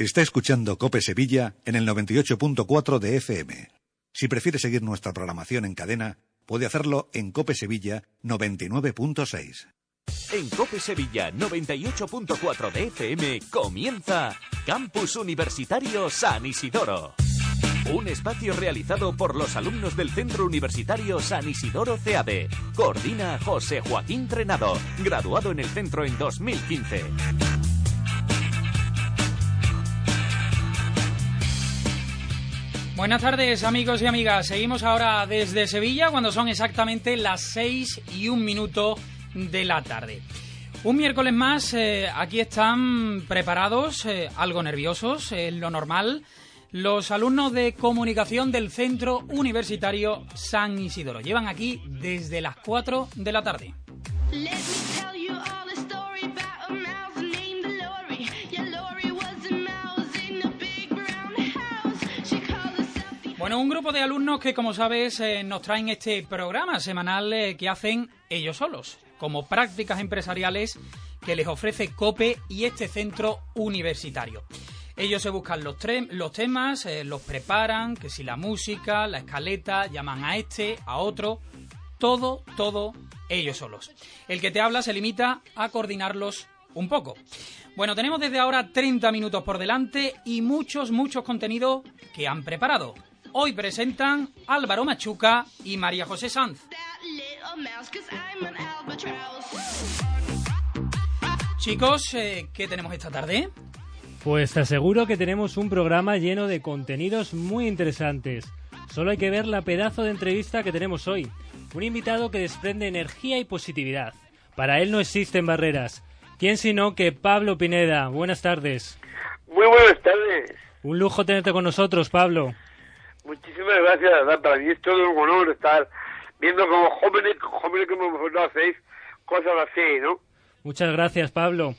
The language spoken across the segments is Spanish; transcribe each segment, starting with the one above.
Está escuchando Cope Sevilla en el 98.4 de FM. Si prefiere seguir nuestra programación en cadena, puede hacerlo en Cope Sevilla 99.6. En Cope Sevilla 98.4 de FM comienza Campus Universitario San Isidoro. Un espacio realizado por los alumnos del Centro Universitario San Isidoro CAD. Coordina José Joaquín Trenado, graduado en el centro en 2015. Buenas tardes amigos y amigas, seguimos ahora desde Sevilla cuando son exactamente las 6 y un minuto de la tarde. Un miércoles más, eh, aquí están preparados, eh, algo nerviosos, eh, lo normal, los alumnos de comunicación del Centro Universitario San Isidoro. Llevan aquí desde las 4 de la tarde. Bueno, un grupo de alumnos que, como sabes, eh, nos traen este programa semanal eh, que hacen ellos solos, como prácticas empresariales que les ofrece COPE y este centro universitario. Ellos se buscan los, los temas, eh, los preparan, que si la música, la escaleta, llaman a este, a otro, todo, todo ellos solos. El que te habla se limita a coordinarlos un poco. Bueno, tenemos desde ahora 30 minutos por delante y muchos, muchos contenidos que han preparado. Hoy presentan Álvaro Machuca y María José Sanz. Chicos, eh, ¿qué tenemos esta tarde? Pues te aseguro que tenemos un programa lleno de contenidos muy interesantes. Solo hay que ver la pedazo de entrevista que tenemos hoy. Un invitado que desprende energía y positividad. Para él no existen barreras. ¿Quién sino que Pablo Pineda? Buenas tardes. Muy buenas tardes. Un lujo tenerte con nosotros, Pablo. Muchísimas gracias, Para mí es todo un honor estar viendo como jóvenes, jóvenes como vosotros hacéis cosas así, ¿no? Muchas gracias, Pablo.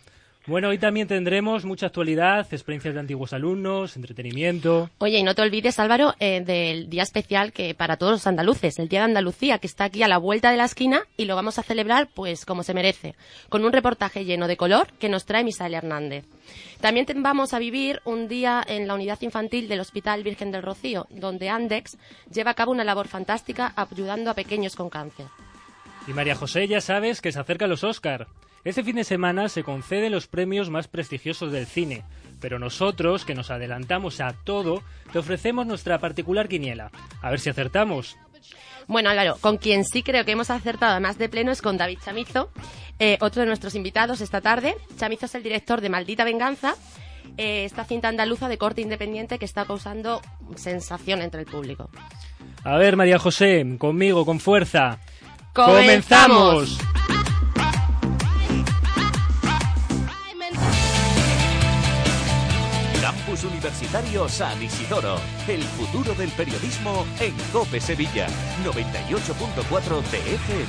Bueno, hoy también tendremos mucha actualidad, experiencias de antiguos alumnos, entretenimiento. Oye, y no te olvides, Álvaro, eh, del día especial que para todos los andaluces, el Día de Andalucía, que está aquí a la vuelta de la esquina y lo vamos a celebrar, pues, como se merece, con un reportaje lleno de color que nos trae Misael Hernández. También vamos a vivir un día en la unidad infantil del Hospital Virgen del Rocío, donde Andex lleva a cabo una labor fantástica ayudando a pequeños con cáncer. Y María José, ya sabes que se acercan los Oscar. Este fin de semana se conceden los premios más prestigiosos del cine, pero nosotros, que nos adelantamos a todo, te ofrecemos nuestra particular quiniela. A ver si acertamos. Bueno, Álvaro, con quien sí creo que hemos acertado más de pleno es con David Chamizo, eh, otro de nuestros invitados esta tarde. Chamizo es el director de Maldita Venganza, eh, esta cinta andaluza de corte independiente que está causando sensación entre el público. A ver, María José, conmigo, con fuerza. ¡Comenzamos! Campus Universitario San Isidoro. El futuro del periodismo en COPE Sevilla. 98.4 TFM.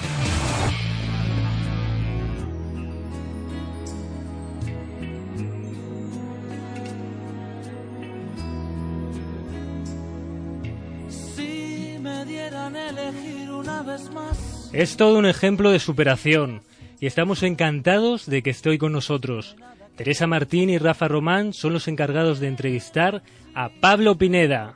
Si me dieran elegir una vez más. Es todo un ejemplo de superación y estamos encantados de que esté con nosotros. Teresa Martín y Rafa Román son los encargados de entrevistar a Pablo Pineda.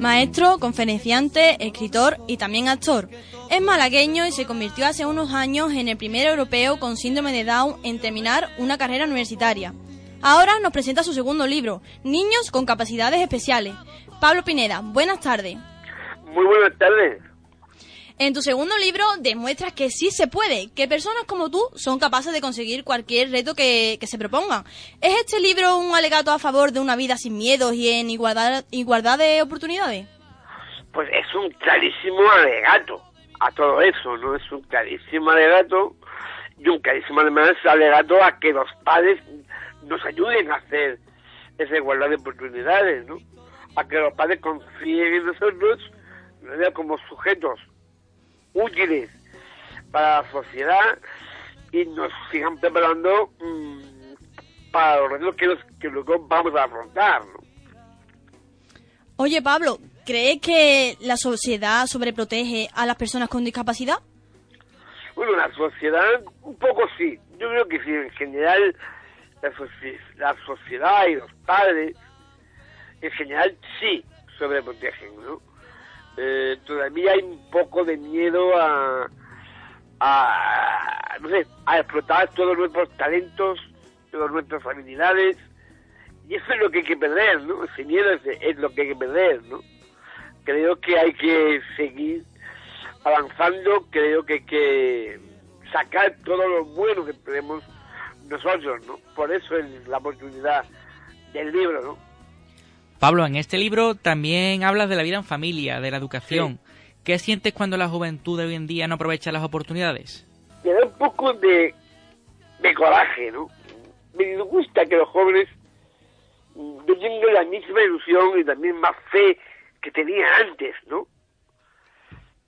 Maestro, conferenciante, escritor y también actor. Es malagueño y se convirtió hace unos años en el primer europeo con síndrome de Down en terminar una carrera universitaria. Ahora nos presenta su segundo libro, Niños con capacidades especiales. Pablo Pineda, buenas tardes. Muy buenas tardes. En tu segundo libro demuestras que sí se puede, que personas como tú son capaces de conseguir cualquier reto que, se propongan. ¿Es este libro un alegato a favor de una vida sin miedos y en igualdad, igualdad de oportunidades? Pues es un clarísimo alegato a todo eso, ¿no? Es un clarísimo alegato y un carísimo además alegado a que los padres nos ayuden a hacer esa igualdad de oportunidades, ¿no? A que los padres confíen en nosotros como sujetos útiles para la sociedad y nos sigan preparando mm, para los retos que, luego vamos a afrontar, ¿no? Oye, Pablo, ¿crees que la sociedad sobreprotege a las personas con discapacidad? Bueno, la sociedad, un poco sí. Yo creo que sí, en general, la, la sociedad y los padres, en general, sí sobreprotegen, ¿no? Eh, todavía hay un poco de miedo a, a, no sé, a explotar todos nuestros talentos, todas nuestras habilidades, y eso es lo que hay que perder, ¿no? Ese miedo es, lo que hay que perder, ¿no? Creo que hay que seguir avanzando, creo que hay que sacar todo lo bueno que tenemos nosotros, ¿no? Por eso es la oportunidad del libro, ¿no? Pablo, en este libro también hablas de la vida en familia, de la educación. ¿Qué sientes cuando la juventud de hoy en día no aprovecha las oportunidades? Me da un poco de, de coraje, ¿no? Me gusta que los jóvenes yo tengo la misma ilusión y también más fe que tenía antes, ¿no?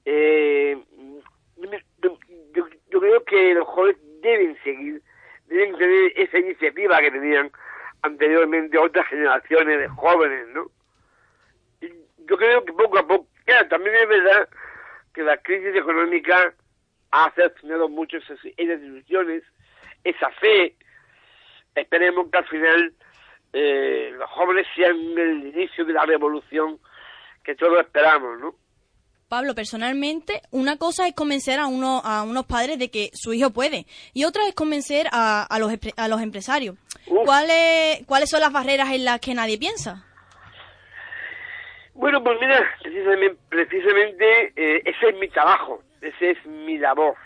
Eh, yo, creo que los jóvenes deben seguir, deben tener esa iniciativa que tenían anteriormente otras generaciones de jóvenes, ¿no? yo creo que poco a poco, claro, también es verdad que la crisis económica ha asesinado mucho esas, esas ilusiones, esa fe. Esperemos que al final eh, los jóvenes sean el inicio de la revolución que todos esperamos, ¿no? Pablo, personalmente, una cosa es convencer a, uno, a unos padres de que su hijo puede y otra es convencer a, a, los, a los empresarios. ¿Cuáles, ¿Cuáles son las barreras en las que nadie piensa? Bueno, pues mira, precisamente, precisamente eh, ese es mi trabajo, ese es mi labor,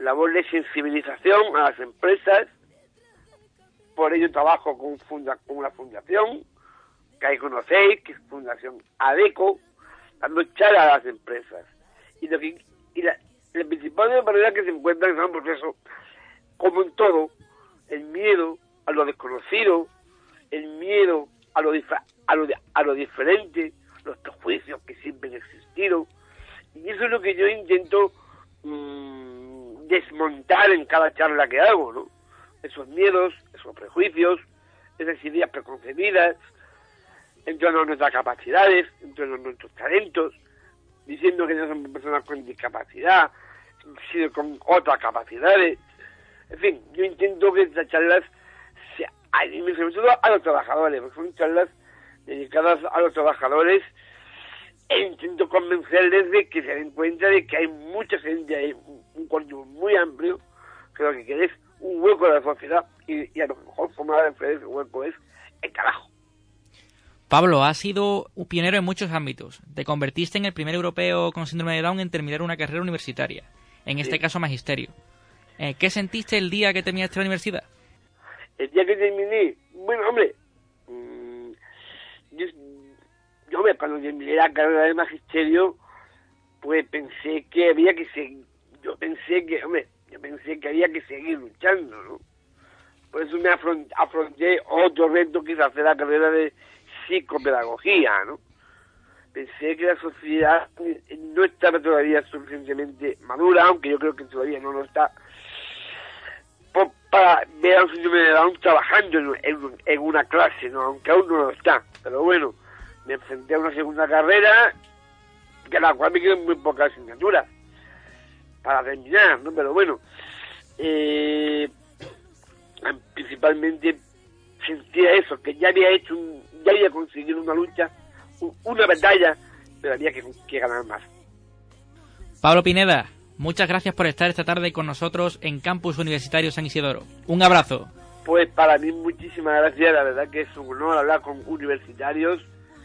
labor de sensibilización a las empresas, por ello trabajo con, funda, con una fundación, que ahí conocéis, que es Fundación ADECO, dando charla a las empresas. Y, lo que, y la, principal barrera que se encuentra en un proceso, como en todo, el miedo a lo desconocido, el miedo a lo, a lo, a lo diferente, los prejuicios que siempre han existido. Y eso es lo que yo intento mmm, desmontar en cada charla que hago, ¿no? esos miedos, esos prejuicios, esas ideas preconcebidas, en nuestras capacidades, en nuestros talentos, diciendo que no son personas con discapacidad, sino con otras capacidades. En fin, yo intento que estas charlas, se, sobre todo a los trabajadores, porque son charlas dedicadas a los trabajadores e intento convencerles de que se den cuenta de que hay mucha gente, hay un cuerpo muy amplio, que lo que querés un hueco de la sociedad y, a lo mejor formar de ese hueco es el carajo. Pablo, has sido un pionero en muchos ámbitos. Te convertiste en el primer europeo con síndrome de Down en terminar una carrera universitaria, en este caso magisterio. Eh, ¿Qué sentiste el día que terminaste la universidad? El día que terminé, bueno, hombre, mmm, yo, yo cuando terminé la carrera de magisterio, pues pensé que había que seguir, yo pensé que, hombre, yo pensé que había que seguir luchando, ¿no? Por eso me afronté otro reto que es hacer la carrera de psicopedagogía, ¿no? Pensé que la sociedad no estaba todavía suficientemente madura, aunque yo creo que todavía no lo está, para ver a un síndrome de Down trabajando en, una clase, ¿no? Aunque aún no lo está. Pero bueno, me enfrenté a una segunda carrera, que la cual me quedan muy pocas asignaturas para terminar, ¿no? Pero bueno, eh, principalmente sentía eso, que ya había hecho, un, ya había conseguido una lucha, una batalla, pero había que, que ganar más. Pablo Pineda, muchas gracias por estar esta tarde con nosotros en Campus Universitario San Isidoro. Un abrazo. Pues para mí muchísimas gracias, la verdad que es un honor hablar con universitarios,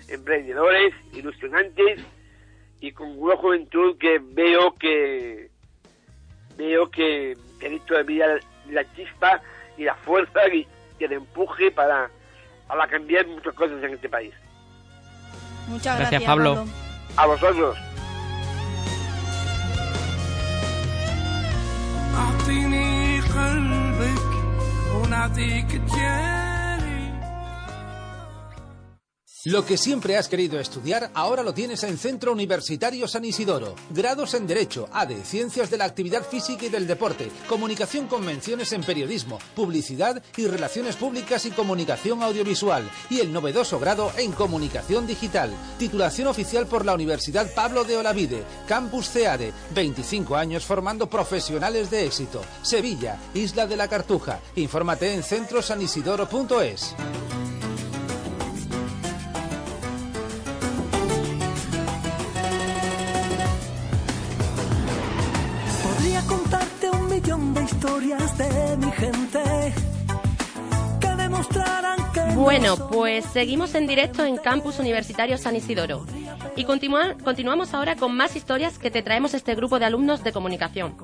emprendedores, ilusionantes y con una juventud que veo que veo que tenéis todavía la chispa y la fuerza y, y el empuje para, para cambiar muchas cosas en este país. Muchas gracias, Pablo. A vosotros. Lo que siempre has querido estudiar, ahora lo tienes en Centro Universitario San Isidoro. Grados en Derecho, ADE, Ciencias de la Actividad Física y del Deporte, Comunicación con menciones en Periodismo, Publicidad y Relaciones Públicas y Comunicación Audiovisual. Y el novedoso grado en Comunicación Digital. Titulación oficial por la Universidad Pablo de Olavide, Campus CEADE. 25 años formando profesionales de éxito. Sevilla, Isla de la Cartuja. Infórmate en centrosanisidoro.es. Podría contarte un millón de historias de mi gente que demostraran que. Bueno, pues seguimos en directo en Campus Universitario San Isidoro. Y continua- continuamos ahora con más historias que te traemos este grupo de alumnos de comunicación.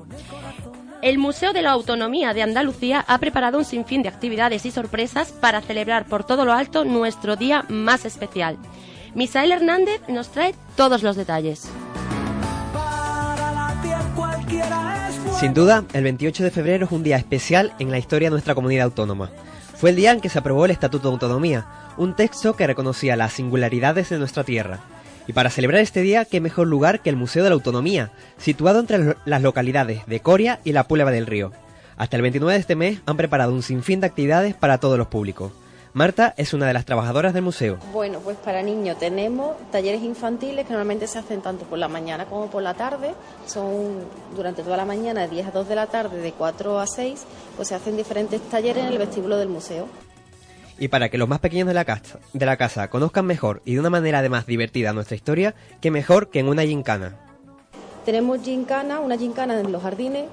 El Museo de la Autonomía de Andalucía ha preparado un sinfín de actividades y sorpresas para celebrar por todo lo alto nuestro día más especial. Misael Hernández nos trae todos los detalles. Para la tierra cualquiera. Sin duda, el 28 de febrero es un día especial en la historia de nuestra comunidad autónoma. Fue el día en que se aprobó el Estatuto de Autonomía, un texto que reconocía las singularidades de nuestra tierra. Y para celebrar este día, qué mejor lugar que el Museo de la Autonomía, situado entre las localidades de Coria y la Puebla del Río. Hasta el 29 de este mes han preparado un sinfín de actividades para todos los públicos. Marta es una de las trabajadoras del museo. Bueno, pues para niños tenemos talleres infantiles que normalmente se hacen tanto por la mañana como por la tarde. Son durante toda la mañana, de 10 a 2 de la tarde, de 4 a 6, pues se hacen diferentes talleres en el vestíbulo del museo. Y para que los más pequeños de la, casa, de la casa conozcan mejor y de una manera además divertida nuestra historia, qué mejor que en una gincana. Tenemos gincana, una gincana en los jardines.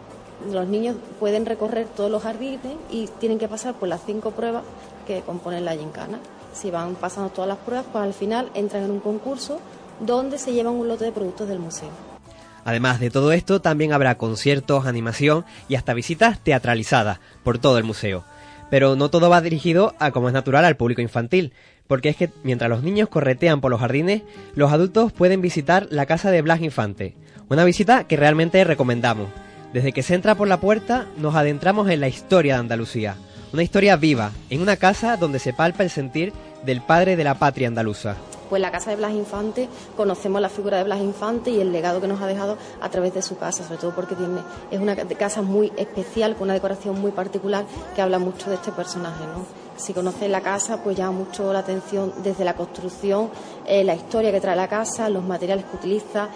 Los niños pueden recorrer todos los jardines y tienen que pasar por las cinco pruebas que componen la gincana. Si van pasando todas las pruebas, pues al final entran en un concurso donde se llevan un lote de productos del museo. Además de todo esto, también habrá conciertos, animación y hasta visitas teatralizadas por todo el museo. Pero no todo va dirigido a, como es natural, al público infantil, porque es que mientras los niños corretean por los jardines, los adultos pueden visitar la casa de Blas Infante, una visita que realmente recomendamos. Desde que se entra por la puerta, nos adentramos en la historia de Andalucía, una historia viva, en una casa donde se palpa el sentir del padre de la patria andaluza. Pues la casa de Blas Infante, conocemos la figura de Blas Infante y el legado que nos ha dejado a través de su casa, sobre todo porque tiene, es una casa muy especial, con una decoración muy particular que habla mucho de este personaje. ¿no? Si conoces la casa, pues llama mucho la atención desde la construcción, eh, la historia que trae la casa, los materiales que utiliza.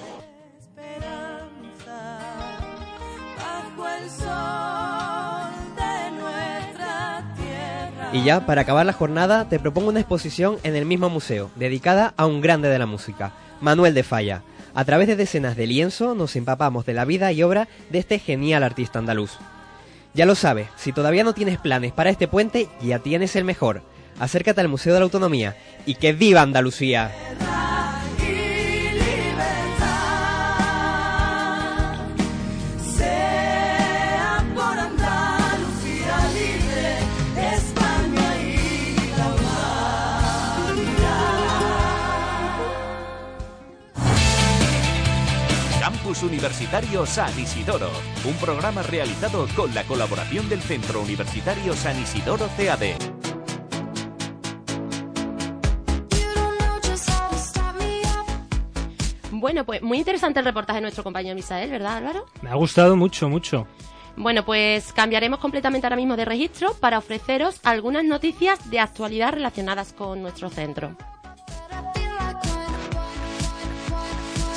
Y ya, para acabar la jornada, te propongo una exposición en el mismo museo, dedicada a un grande de la música, Manuel de Falla. A través de decenas de lienzo nos empapamos de la vida y obra de este genial artista andaluz. Ya lo sabes, si todavía no tienes planes para este puente, ya tienes el mejor. Acércate al Museo de la Autonomía y que viva Andalucía. Campus Universitario San Isidoro, un programa realizado con la colaboración del Centro Universitario San Isidoro CAD. Bueno, pues muy interesante el reportaje de nuestro compañero Misael, ¿verdad Álvaro? Me ha gustado mucho, mucho. Bueno, pues cambiaremos completamente ahora mismo de registro para ofreceros algunas noticias de actualidad relacionadas con nuestro centro.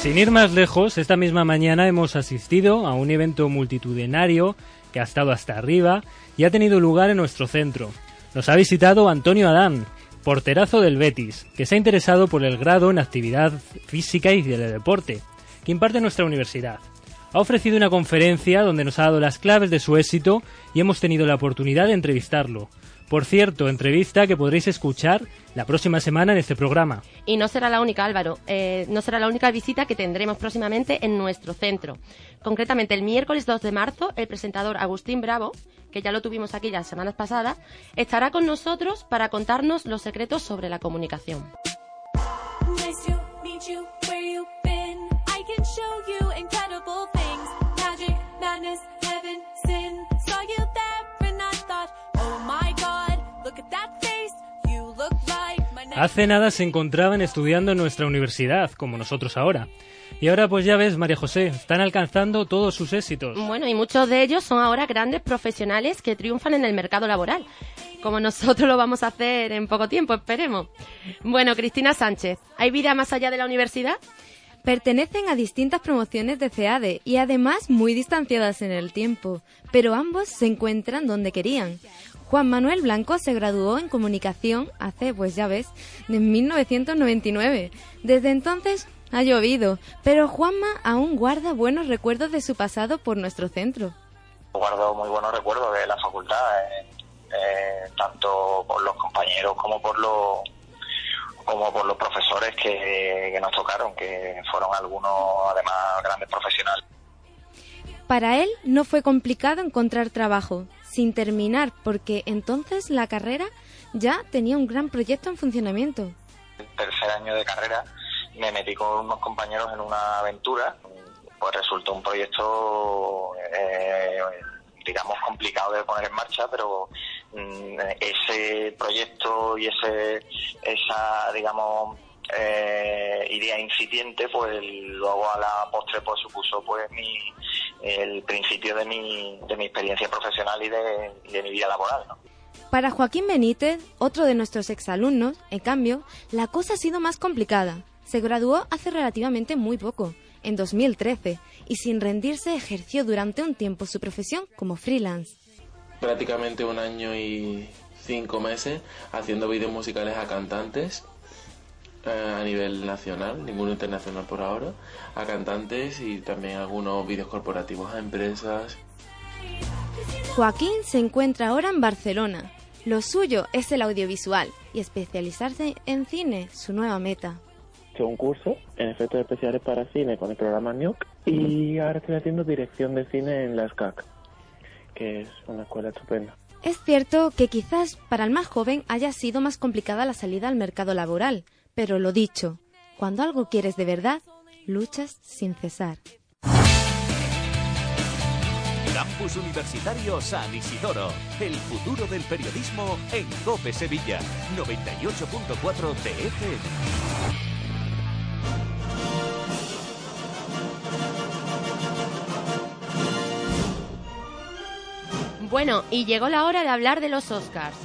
Sin ir más lejos, esta misma mañana hemos asistido a un evento multitudinario que ha estado hasta arriba y ha tenido lugar en nuestro centro. Nos ha visitado Antonio Adán, porterazo del Betis, que se ha interesado por el grado en actividad física y de deporte, que imparte nuestra universidad. Ha ofrecido una conferencia donde nos ha dado las claves de su éxito y hemos tenido la oportunidad de entrevistarlo. Por cierto, entrevista que podréis escuchar la próxima semana en este programa. Y no será la única, Álvaro, eh, no será la única visita que tendremos próximamente en nuestro centro. Concretamente, el miércoles 2 de marzo, el presentador Agustín Bravo, que ya lo tuvimos aquí las semanas pasadas, estará con nosotros para contarnos los secretos sobre la comunicación. Hace nada se encontraban estudiando en nuestra universidad, como nosotros ahora. Y ahora pues ya ves, María José, están alcanzando todos sus éxitos. Bueno, y muchos de ellos son ahora grandes profesionales que triunfan en el mercado laboral, como nosotros lo vamos a hacer en poco tiempo, esperemos. Bueno, Cristina Sánchez, ¿hay vida más allá de la universidad? Pertenecen a distintas promociones de CEADE y además muy distanciadas en el tiempo, pero ambos se encuentran donde querían. Juan Manuel Blanco se graduó en comunicación hace, pues ya ves, en 1999. Desde entonces ha llovido, pero Juanma aún guarda buenos recuerdos de su pasado por nuestro centro. Guardo muy buenos recuerdos de la facultad, eh, eh, tanto por los compañeros como por los como por los profesores que, que nos tocaron, que fueron algunos además grandes profesionales. Para él no fue complicado encontrar trabajo, sin terminar, porque entonces la carrera ya tenía un gran proyecto en funcionamiento. El tercer año de carrera me metí con unos compañeros en una aventura, pues resultó un proyecto, eh, digamos, complicado de poner en marcha, pero mm, ese proyecto y ese esa, digamos, eh, idea incipiente, pues luego a la postre pues supuso pues mi, el principio de mi, de mi experiencia profesional y de, y de mi vida laboral. ¿no? Para Joaquín Benítez, otro de nuestros exalumnos, en cambio, la cosa ha sido más complicada. Se graduó hace relativamente muy poco, en 2013, y sin rendirse ejerció durante un tiempo su profesión como freelance. Prácticamente un año y cinco meses haciendo vídeos musicales a cantantes a nivel nacional, ninguno internacional por ahora, a cantantes y también algunos vídeos corporativos a empresas. Joaquín se encuentra ahora en Barcelona. Lo suyo es el audiovisual y especializarse en cine, su nueva meta. He hecho un curso en efectos especiales para cine con el programa NUC y ahora estoy haciendo dirección de cine en la SCAC, que es una escuela estupenda. Es cierto que quizás para el más joven haya sido más complicada la salida al mercado laboral, pero lo dicho, cuando algo quieres de verdad, luchas sin cesar. Campus Universitario San Isidoro. El futuro del periodismo en Cope Sevilla. 98.4 TFM. Bueno, y llegó la hora de hablar de los Oscars.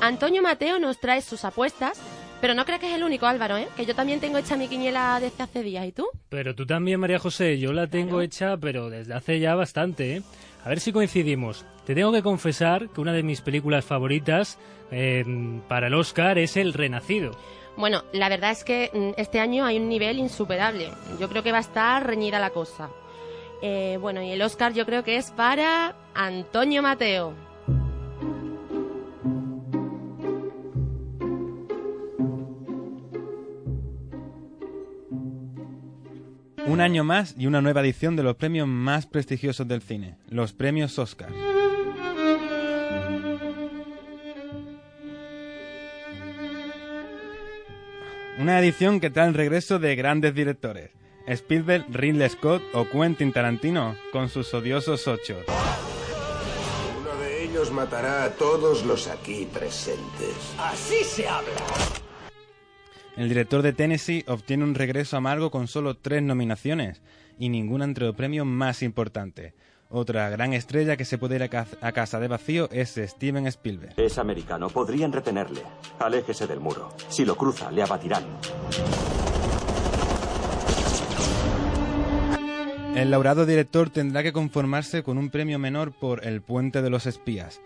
Antonio Mateo nos trae sus apuestas, pero no creas que es el único, Álvaro, ¿eh? Que yo también tengo hecha mi quiniela desde hace días, ¿y tú? Pero tú también, María José, yo la tengo hecha, pero desde hace ya bastante, ¿eh? A ver si coincidimos. Te tengo que confesar que una de mis películas favoritas eh, para el Oscar es El Renacido. Bueno, la verdad es que mm, este año hay un nivel insuperable. Yo creo que va a estar reñida la cosa. Eh, bueno, y el Oscar yo creo que es para Antonio Mateo. Un año más y una nueva edición de los premios más prestigiosos del cine, los premios Oscar. Una edición que trae el regreso de grandes directores, Spielberg, Ridley Scott o Quentin Tarantino, con sus odiosos ocho. Uno de ellos matará a todos los aquí presentes. Así se habla. El director de Tennessee obtiene un regreso amargo con solo tres nominaciones y ninguna entre los premios más importantes. Otra gran estrella que se puede ir a ca- a casa de vacío es Steven Spielberg. Es americano, podrían retenerle. Aléjese del muro. Si lo cruza, le abatirán. El laureado director tendrá que conformarse con un premio menor por El puente de los espías.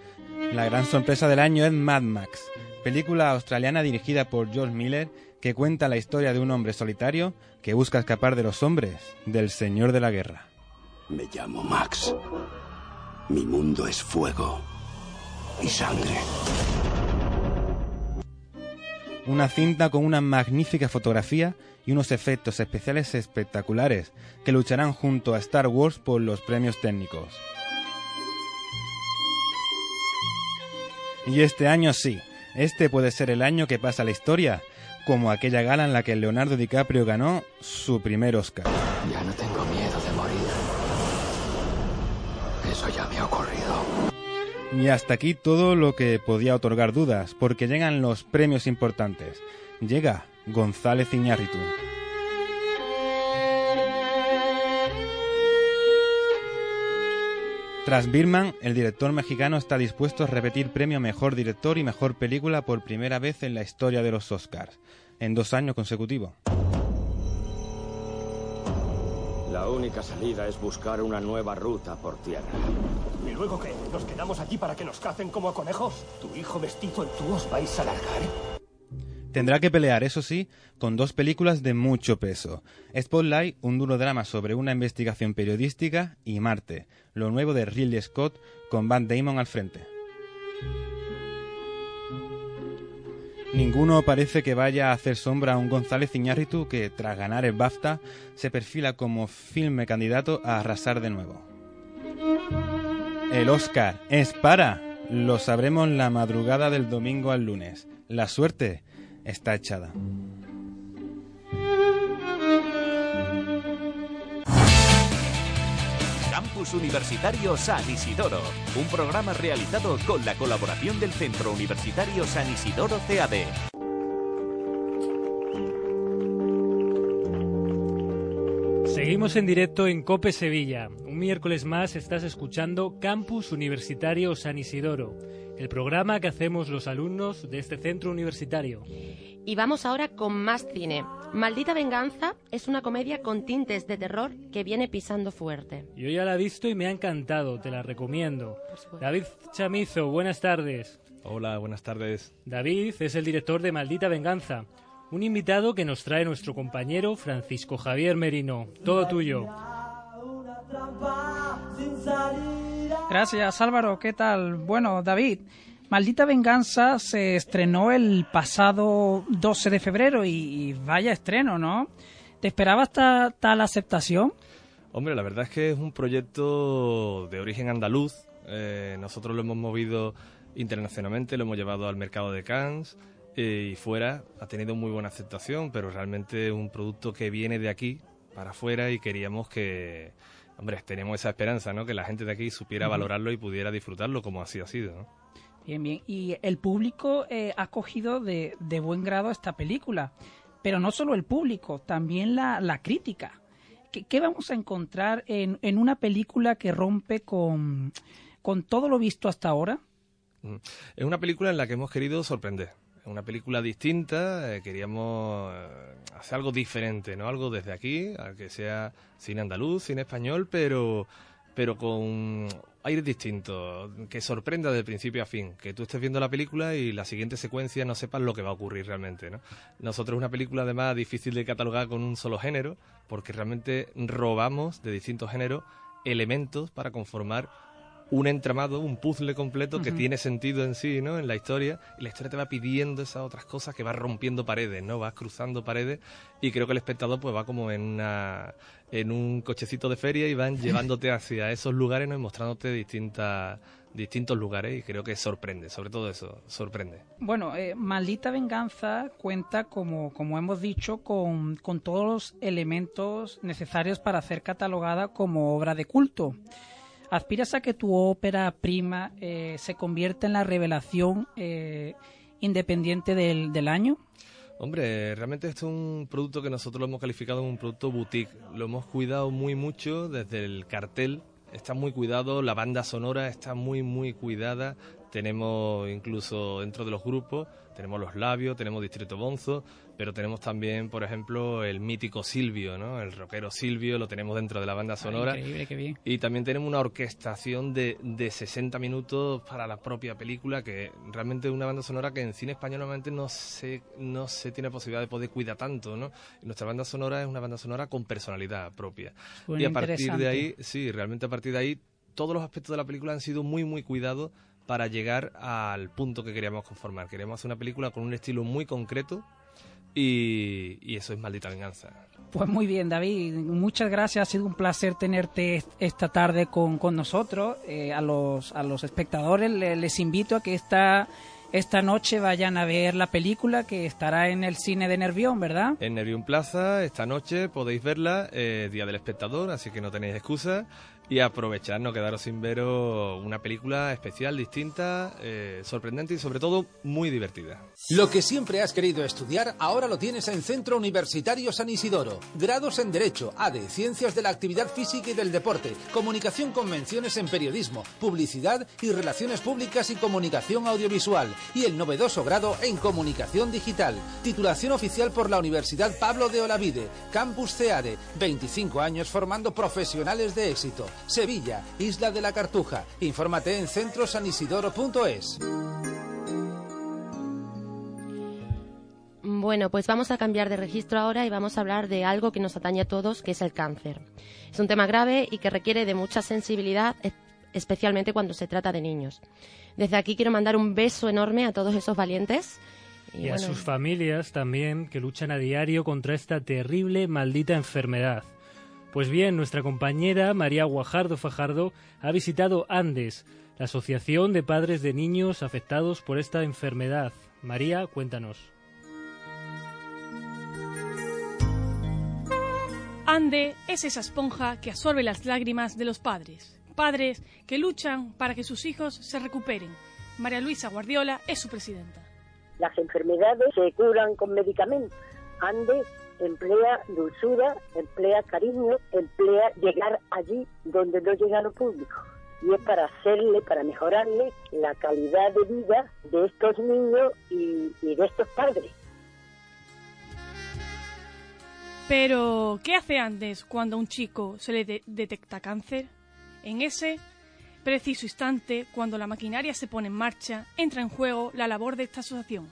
La gran sorpresa del año es Mad Max, película australiana dirigida por George Miller que cuenta la historia de un hombre solitario que busca escapar de los hombres del Señor de la Guerra. Me llamo Max. Mi mundo es fuego y sangre. Una cinta con una magnífica fotografía y unos efectos especiales espectaculares que lucharán junto a Star Wars por los premios técnicos. Y este año sí, este puede ser el año que pasa la historia, como aquella gala en la que Leonardo DiCaprio ganó su primer Oscar. Ya no tengo miedo de morir. Eso ya me ha ocurrido. Y hasta aquí todo lo que podía otorgar dudas, porque llegan los premios importantes. Llega González Iñárritu. Tras Birman, el director mexicano está dispuesto a repetir premio Mejor Director y Mejor Película por primera vez en la historia de los Oscars, en dos años consecutivos. La única salida es buscar una nueva ruta por tierra. ¿Y luego qué? ¿Nos quedamos aquí para que nos cacen como a conejos? ¿Tu hijo mestizo y tú os vais a largar? Tendrá que pelear, eso sí, con dos películas de mucho peso. Spotlight, un duro drama sobre una investigación periodística, y Marte, lo nuevo de Ridley Scott con Van Damon al frente. Ninguno parece que vaya a hacer sombra a un González Iñárritu que, tras ganar el BAFTA, se perfila como filme candidato a arrasar de nuevo. El Oscar es para. Lo sabremos la madrugada del domingo al lunes. La suerte está echada. Campus Universitario San Isidoro, un programa realizado con la colaboración del Centro Universitario San Isidoro CAD. Seguimos en directo en Cope Sevilla. Un miércoles más estás escuchando Campus Universitario San Isidoro, el programa que hacemos los alumnos de este centro universitario. Y vamos ahora con más cine. Maldita Venganza es una comedia con tintes de terror que viene pisando fuerte. Yo ya la he visto y me ha encantado, te la recomiendo. David Chamizo, buenas tardes. Hola, buenas tardes. David es el director de Maldita Venganza, un invitado que nos trae nuestro compañero Francisco Javier Merino. Todo tuyo. Gracias Álvaro, ¿qué tal? Bueno, David, Maldita Venganza se estrenó el pasado 12 de febrero y, vaya estreno, ¿no? ¿Te esperabas ta- tal aceptación? Hombre, la verdad es que es un proyecto de origen andaluz. Eh, nosotros lo hemos movido internacionalmente, lo hemos llevado al mercado de Cannes eh, y fuera. Ha tenido muy buena aceptación, pero realmente es un producto que viene de aquí para afuera y queríamos que, hombre, tenemos esa esperanza, ¿no? Que la gente de aquí supiera valorarlo y pudiera disfrutarlo como así ha sido, ¿no? Bien, bien. Y el público eh, ha cogido de, de buen grado esta película. Pero no solo el público, también la, la crítica. ¿Qué, qué vamos a encontrar en, en una película que rompe con, con todo lo visto hasta ahora? Mm. Es una película en la que hemos querido sorprender. Una película distinta, eh, queríamos eh, hacer algo diferente, ¿no? Algo desde aquí, que sea cine andaluz, cine español, pero, pero con aires distintos, que sorprenda de principio a fin, que tú estés viendo la película y la siguiente secuencia no sepas lo que va a ocurrir realmente, ¿no? Nosotros una película además difícil de catalogar con un solo género, porque realmente robamos de distintos géneros elementos para conformar un entramado, un puzzle completo que tiene sentido en sí, ¿no? En la historia. Y la historia te va pidiendo esas otras cosas que vas rompiendo paredes, ¿no? Vas cruzando paredes y creo que el espectador pues va como en una en un cochecito de feria y van llevándote hacia esos lugares, ¿no? Y mostrándote distintas distintos lugares y creo que sorprende, sobre todo eso, sorprende. Bueno, eh, Maldita Venganza cuenta, como, como hemos dicho, con, con todos los elementos necesarios para ser catalogada como obra de culto. ¿Aspiras a que tu ópera prima eh, se convierta en la revelación eh, independiente del, del año? Hombre, realmente esto es un producto que nosotros lo hemos calificado como un producto boutique. Lo hemos cuidado muy mucho desde el cartel. Está muy cuidado, la banda sonora está muy, muy cuidada. Tenemos incluso dentro de los grupos, tenemos los labios, tenemos Distrito Bonzo, pero tenemos también, por ejemplo, el mítico Silvio, ¿no? El rockero Silvio, lo tenemos dentro de la banda sonora. increíble, qué bien. Y también tenemos una orquestación de, de 60 minutos para la propia película, que realmente es una banda sonora que en cine español normalmente no se, no se tiene posibilidad de poder cuidar tanto, ¿no? Nuestra banda sonora es una banda sonora con personalidad propia. Y a partir de ahí, sí, realmente a partir de ahí, todos los aspectos de la película han sido muy, muy cuidados para llegar al punto que queríamos conformar. Queríamos hacer una película con un estilo muy concreto y, y eso es maldita venganza. Pues muy bien, David. Muchas gracias. Ha sido un placer tenerte est- esta tarde con, con nosotros. Eh, a, los, a los espectadores le- les invito a que esta, esta noche vayan a ver la película que estará en el cine de Nervión, ¿verdad? En Nervión Plaza, esta noche podéis verla, eh, Día del Espectador, así que no tenéis excusa. Y aprovechar, no quedaros sin veros una película especial, distinta, eh, sorprendente y sobre todo muy divertida. Lo que siempre has querido estudiar, ahora lo tienes en Centro Universitario San Isidoro. Grados en Derecho, ADE, Ciencias de la Actividad Física y del Deporte, Comunicación con menciones en Periodismo, Publicidad y Relaciones Públicas y Comunicación Audiovisual. Y el novedoso grado en Comunicación Digital. Titulación oficial por la Universidad Pablo de Olavide. Campus CEADE. 25 años formando profesionales de éxito. Sevilla, Isla de la Cartuja. Infórmate en centrosanisidoro.es. Bueno, pues vamos a cambiar de registro ahora y vamos a hablar de algo que nos atañe a todos, que es el cáncer. Es un tema grave y que requiere de mucha sensibilidad, especialmente cuando se trata de niños. Desde aquí quiero mandar un beso enorme a todos esos valientes. Y, a bueno, sus familias también, que luchan a diario contra esta terrible, maldita enfermedad. Pues bien, nuestra compañera María Guajardo Fajardo ha visitado Andes, la Asociación de Padres de Niños afectados por esta enfermedad. María, cuéntanos. Ande es esa esponja que absorbe las lágrimas de los padres. Padres que luchan para que sus hijos se recuperen. María Luisa Guardiola es su presidenta. Las enfermedades se curan con medicamentos. Andes emplea dulzura, emplea cariño, emplea llegar allí donde no llega lo público. Y es para hacerle, para mejorarle la calidad de vida de estos niños y, de estos padres. Pero, ¿qué hace Andes cuando a un chico se le de- detecta cáncer? En ese preciso instante, cuando la maquinaria se pone en marcha, entra en juego la labor de esta asociación,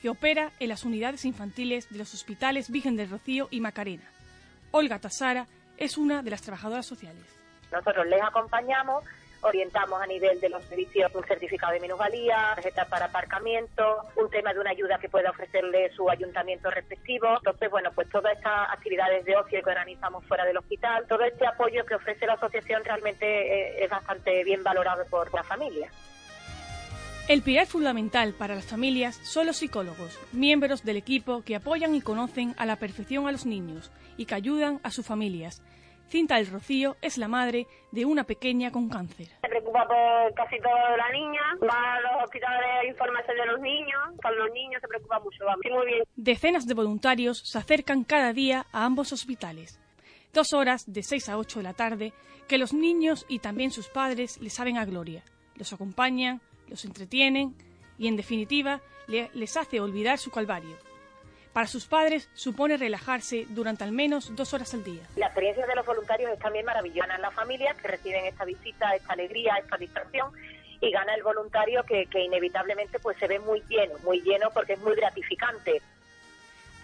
que opera en las unidades infantiles de los hospitales Virgen del Rocío y Macarena. Olga Tasara es una de las trabajadoras sociales. Nosotros les acompañamos, orientamos a nivel de los servicios un certificado de minusvalía, tarjeta para aparcamiento, un tema de una ayuda que pueda ofrecerle su ayuntamiento respectivo. Entonces, bueno, pues todas estas actividades de ocio que organizamos fuera del hospital, todo este apoyo que ofrece la asociación realmente eh, es bastante bien valorado por la familia. El pilar fundamental para las familias son los psicólogos, miembros del equipo que apoyan y conocen a la perfección a los niños y que ayudan a sus familias. Cinta del Rocío es la madre de una pequeña con cáncer. Se preocupa por casi todo de la niña, va a los hospitales a informarse de los niños, con los niños se preocupa mucho, vamos. Sí, muy bien. Decenas de voluntarios se acercan cada día a ambos hospitales. Dos horas de 6 a 8 de la tarde que los niños y también sus padres les saben a gloria. Los acompañan, los entretienen y, en definitiva, le- les hace olvidar su calvario. Para sus padres supone relajarse durante al menos dos horas al día. La experiencia de los voluntarios es también maravillosa en las familias que reciben esta visita, esta alegría, esta distracción y gana el voluntario que, que inevitablemente pues se ve muy lleno, muy lleno porque es muy gratificante.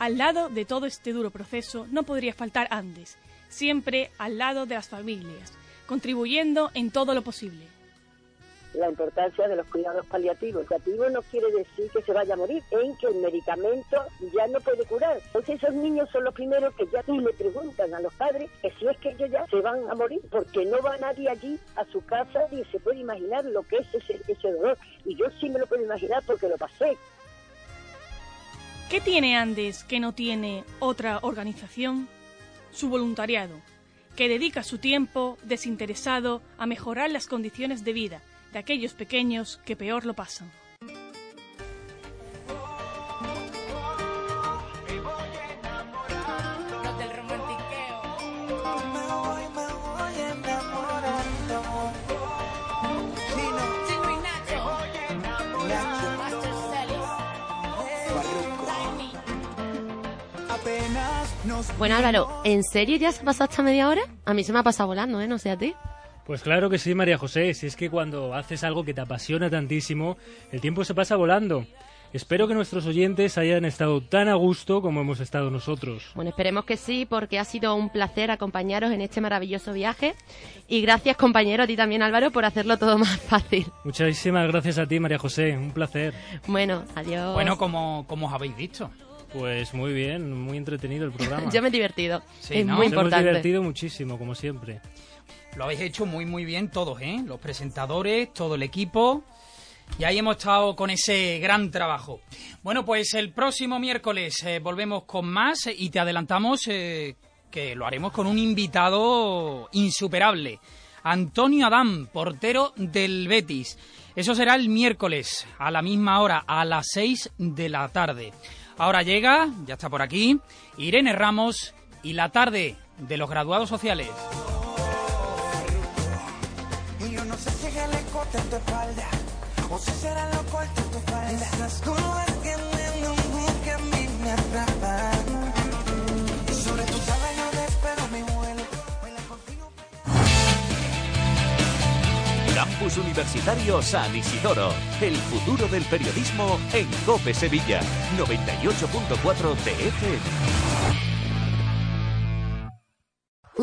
Al lado de todo este duro proceso no podría faltar Andes, siempre al lado de las familias, contribuyendo en todo lo posible. La importancia de los cuidados paliativos. Paliativo no quiere decir que se vaya a morir, en que el medicamento ya no puede curar. Entonces esos niños son los primeros que ya le preguntan a los padres que si es que ellos ya se van a morir, porque no va nadie allí a su casa y se puede imaginar lo que es ese dolor. Y yo sí me lo puedo imaginar porque lo pasé. ¿Qué tiene Andes que no tiene otra organización? Su voluntariado, que dedica su tiempo desinteresado a mejorar las condiciones de vida de aquellos pequeños que peor lo pasan. Bueno, Álvaro, ¿en serio ya se ha pasado hasta media hora? A mí se me ha pasado volando, ¿eh? No sé a ti. Pues claro que sí, María José. Si es que cuando haces algo que te apasiona tantísimo, el tiempo se pasa volando. Espero que nuestros oyentes hayan estado tan a gusto como hemos estado nosotros. Bueno, esperemos que sí, porque ha sido un placer acompañaros en este maravilloso viaje. Y gracias, compañero, a ti también, Álvaro, por hacerlo todo más fácil. Muchísimas gracias a ti, María José. Un placer. Bueno, adiós. Bueno, como, como os habéis dicho. Pues muy bien, muy entretenido el programa. Yo me he divertido. Sí, es ¿no? muy Nos importante. hemos divertido muchísimo, como siempre. Lo habéis hecho muy, muy bien todos, ¿eh? Los presentadores, todo el equipo. Y ahí hemos estado con ese gran trabajo. Bueno, pues el próximo miércoles eh, volvemos con más y te adelantamos eh, que lo haremos con un invitado insuperable. Antonio Adán, portero del Betis. Eso será el miércoles, a la misma hora, a las 6 de la tarde. Ahora llega, ya está por aquí, Irene Ramos y la tarde de los graduados sociales. No sé si es el escote en tu espalda o si será lo corto en tu falda. Esas curvas tienen un bug que a mí me atrapan. Y sobre tu cabello despego mi vuelo. Campus Universitario San Isidoro. El futuro del periodismo en Cope Sevilla. 98.4 TFM.